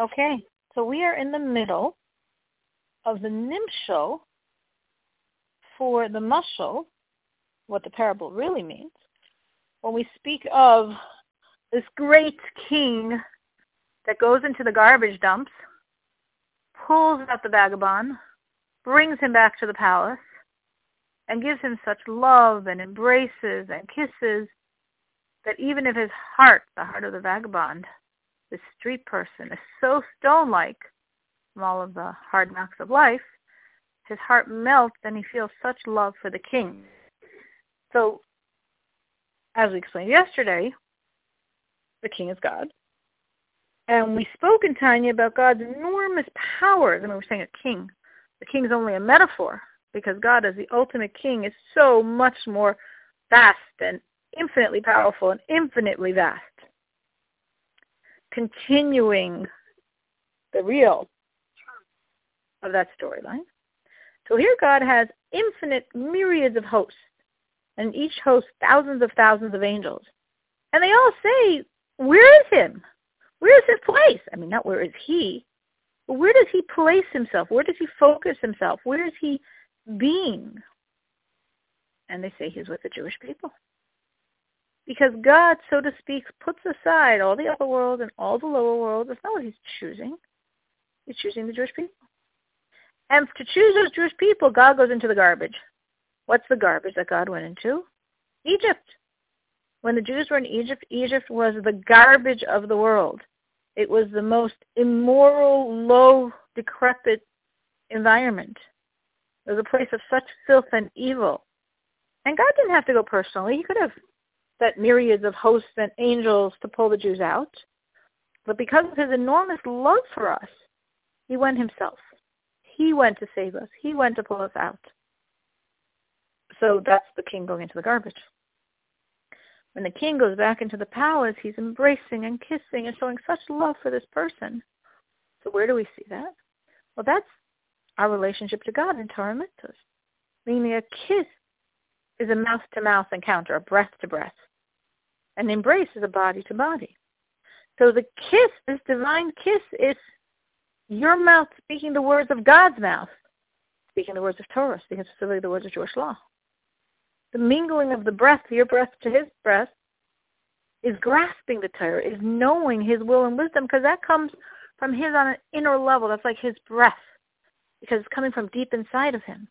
Okay, so we are in the middle of the nimshal for the mushal, what the parable really means, when we speak of this great king that goes into the garbage dumps, pulls out the vagabond, brings him back to the palace, and gives him such love and embraces and kisses that even if his heart, the heart of the vagabond, the street person, is so stone-like from all of the hard knocks of life, his heart melts and he feels such love for the king. So, as we explained yesterday, the king is God. And we spoke in Tanya about God's enormous powers. I mean, we're saying a king. The king is only a metaphor because God as the ultimate king is so much more vast and infinitely powerful and infinitely vast. Continuing the real of that storyline. So here God has infinite myriads of hosts, and each host thousands of thousands of angels. And they all say, where is him? Where is his place? I mean, not where is he, but where does he place himself? Where does he focus himself? Where is he being? And they say he's with the Jewish people. Because God, so to speak, puts aside all the upper world and all the lower world. That's not what he's choosing. He's choosing the Jewish people. And to choose those Jewish people, God goes into the garbage. What's the garbage that God went into? Egypt. When the Jews were in Egypt, Egypt was the garbage of the world. It was the most immoral, low, decrepit environment. It was a place of such filth and evil. And God didn't have to go personally. He could have set myriads of hosts and angels to pull the Jews out. But because of his enormous love for us, he went himself. He went to save us. He went to pull us out. So that's the king going into the garbage. When the king goes back into the palace, he's embracing and kissing and showing such love for this person. So where do we see that? Well, that's our relationship to God in mitzvahs. Meaning a kiss is a mouth-to-mouth encounter, a breath-to-breath. An embrace is a body-to-body. So the kiss, this divine kiss, is your mouth speaking the words of God's mouth, speaking the words of Torah, speaking specifically the words of Jewish law. The mingling of the breath, your breath to his breath, is grasping the Torah, is knowing his will and wisdom, because that comes from his on an inner level. That's like his breath, because it's coming from deep inside of him.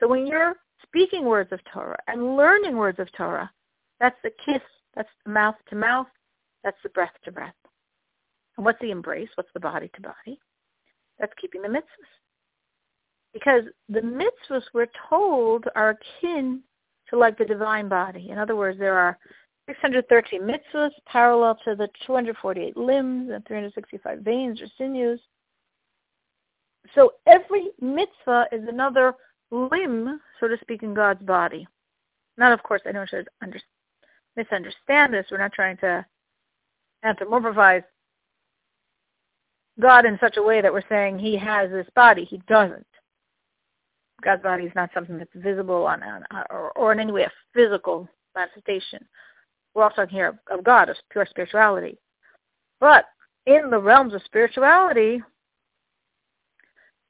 So when you're speaking words of Torah and learning words of Torah, that's the kiss, that's mouth to mouth, that's the breath to breath. And what's the embrace? What's the body to body? That's keeping the mitzvahs. Because the mitzvahs we're told are akin to like the divine body. In other words, there are 613 mitzvahs parallel to the 248 limbs and 365 veins or sinews. So every mitzvah is another limb, so to speak, in God's body. Not, of course, I don't should under, misunderstand this. We're not trying to anthropomorphize God in such a way that we're saying he has this body. He doesn't. God's body is not something that's visible on, on or, or in any way a physical manifestation. We're also talking here of, of God, of pure spirituality. But in the realms of spirituality,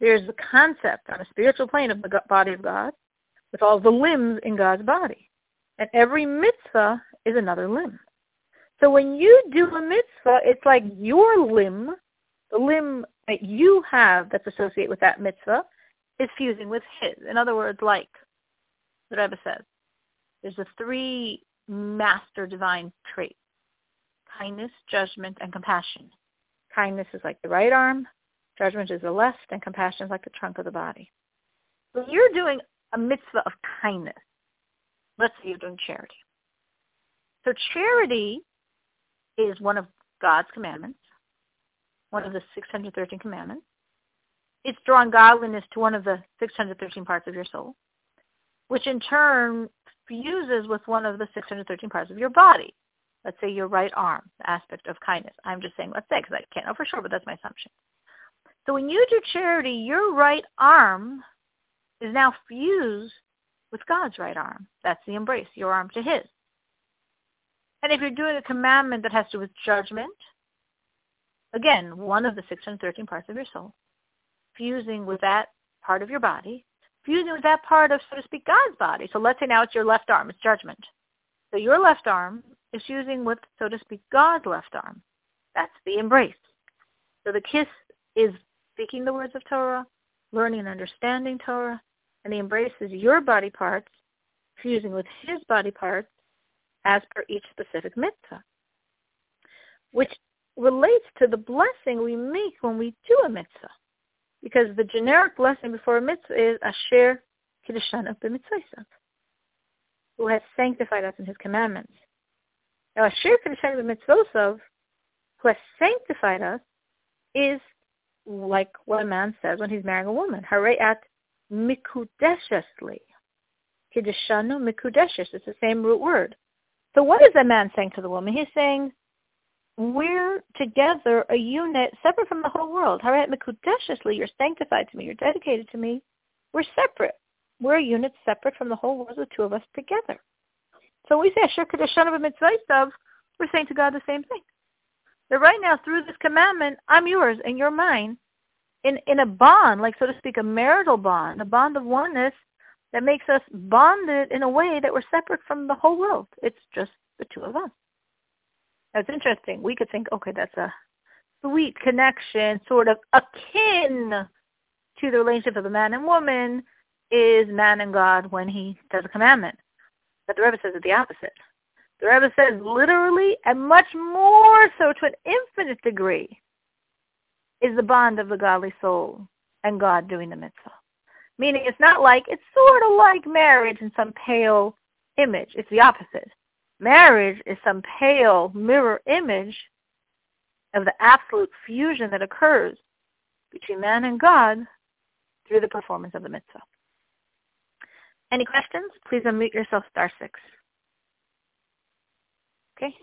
there's the concept on a spiritual plane of the body of God with all the limbs in God's body. And every mitzvah is another limb. So when you do a mitzvah, it's like your limb the limb that you have that's associated with that mitzvah is fusing with his. In other words, like the Rebbe says, there's the three master divine traits, kindness, judgment, and compassion. Kindness is like the right arm, judgment is the left, and compassion is like the trunk of the body. So you're doing a mitzvah of kindness. Let's say you're doing charity. So charity is one of God's commandments one of the 613 commandments. It's drawing godliness to one of the 613 parts of your soul, which in turn fuses with one of the 613 parts of your body. Let's say your right arm, the aspect of kindness. I'm just saying let's say because I can't know for sure, but that's my assumption. So when you do charity, your right arm is now fused with God's right arm. That's the embrace, your arm to his. And if you're doing a commandment that has to do with judgment, again, one of the 613 parts of your soul, fusing with that part of your body, fusing with that part of, so to speak, God's body. So let's say now it's your left arm, it's judgment. So your left arm is fusing with, so to speak, God's left arm. That's the embrace. So the kiss is speaking the words of Torah, learning and understanding Torah, and the embrace is your body parts fusing with his body parts as per each specific mitzvah, which relates to the blessing we make when we do a mitzvah. Because the generic blessing before a mitzvah is Asher Kiddushanu b'mitzvah, who has sanctified us in his commandments. Now Asher Kiddushanu b'mitzvah, who has sanctified us, is like what a man says when he's marrying a woman. at mikudeshesli. Kiddushanu mikudeshes. It's the same root word. So what is a man saying to the woman? He's saying, we're together a unit separate from the whole world. Harat mikudeshesli. You're sanctified to me. You're dedicated to me. We're separate. We're a unit separate from the whole world, the two of us together. So we say Asher Kiddushanu b'mitzvah, we're saying to God the same thing that right now through this commandment, I'm yours and you're mine in, in a bond, like so to speak, a marital bond, a bond of oneness that makes us bonded in a way that we're separate from the whole world. It's just the two of us. That's interesting. We could think, okay, that's a sweet connection, sort of akin to the relationship of a man and woman is man and God when he does a commandment. But the Rebbe says it's the opposite. The Rebbe says literally and much more so to an infinite degree is the bond of the godly soul and God doing the mitzvah. Meaning it's not like, it's sort of like marriage in some pale image. It's the opposite. Marriage is some pale mirror image of the absolute fusion that occurs between man and God through the performance of the mitzvah. Any questions? Please unmute yourself, star six. Okay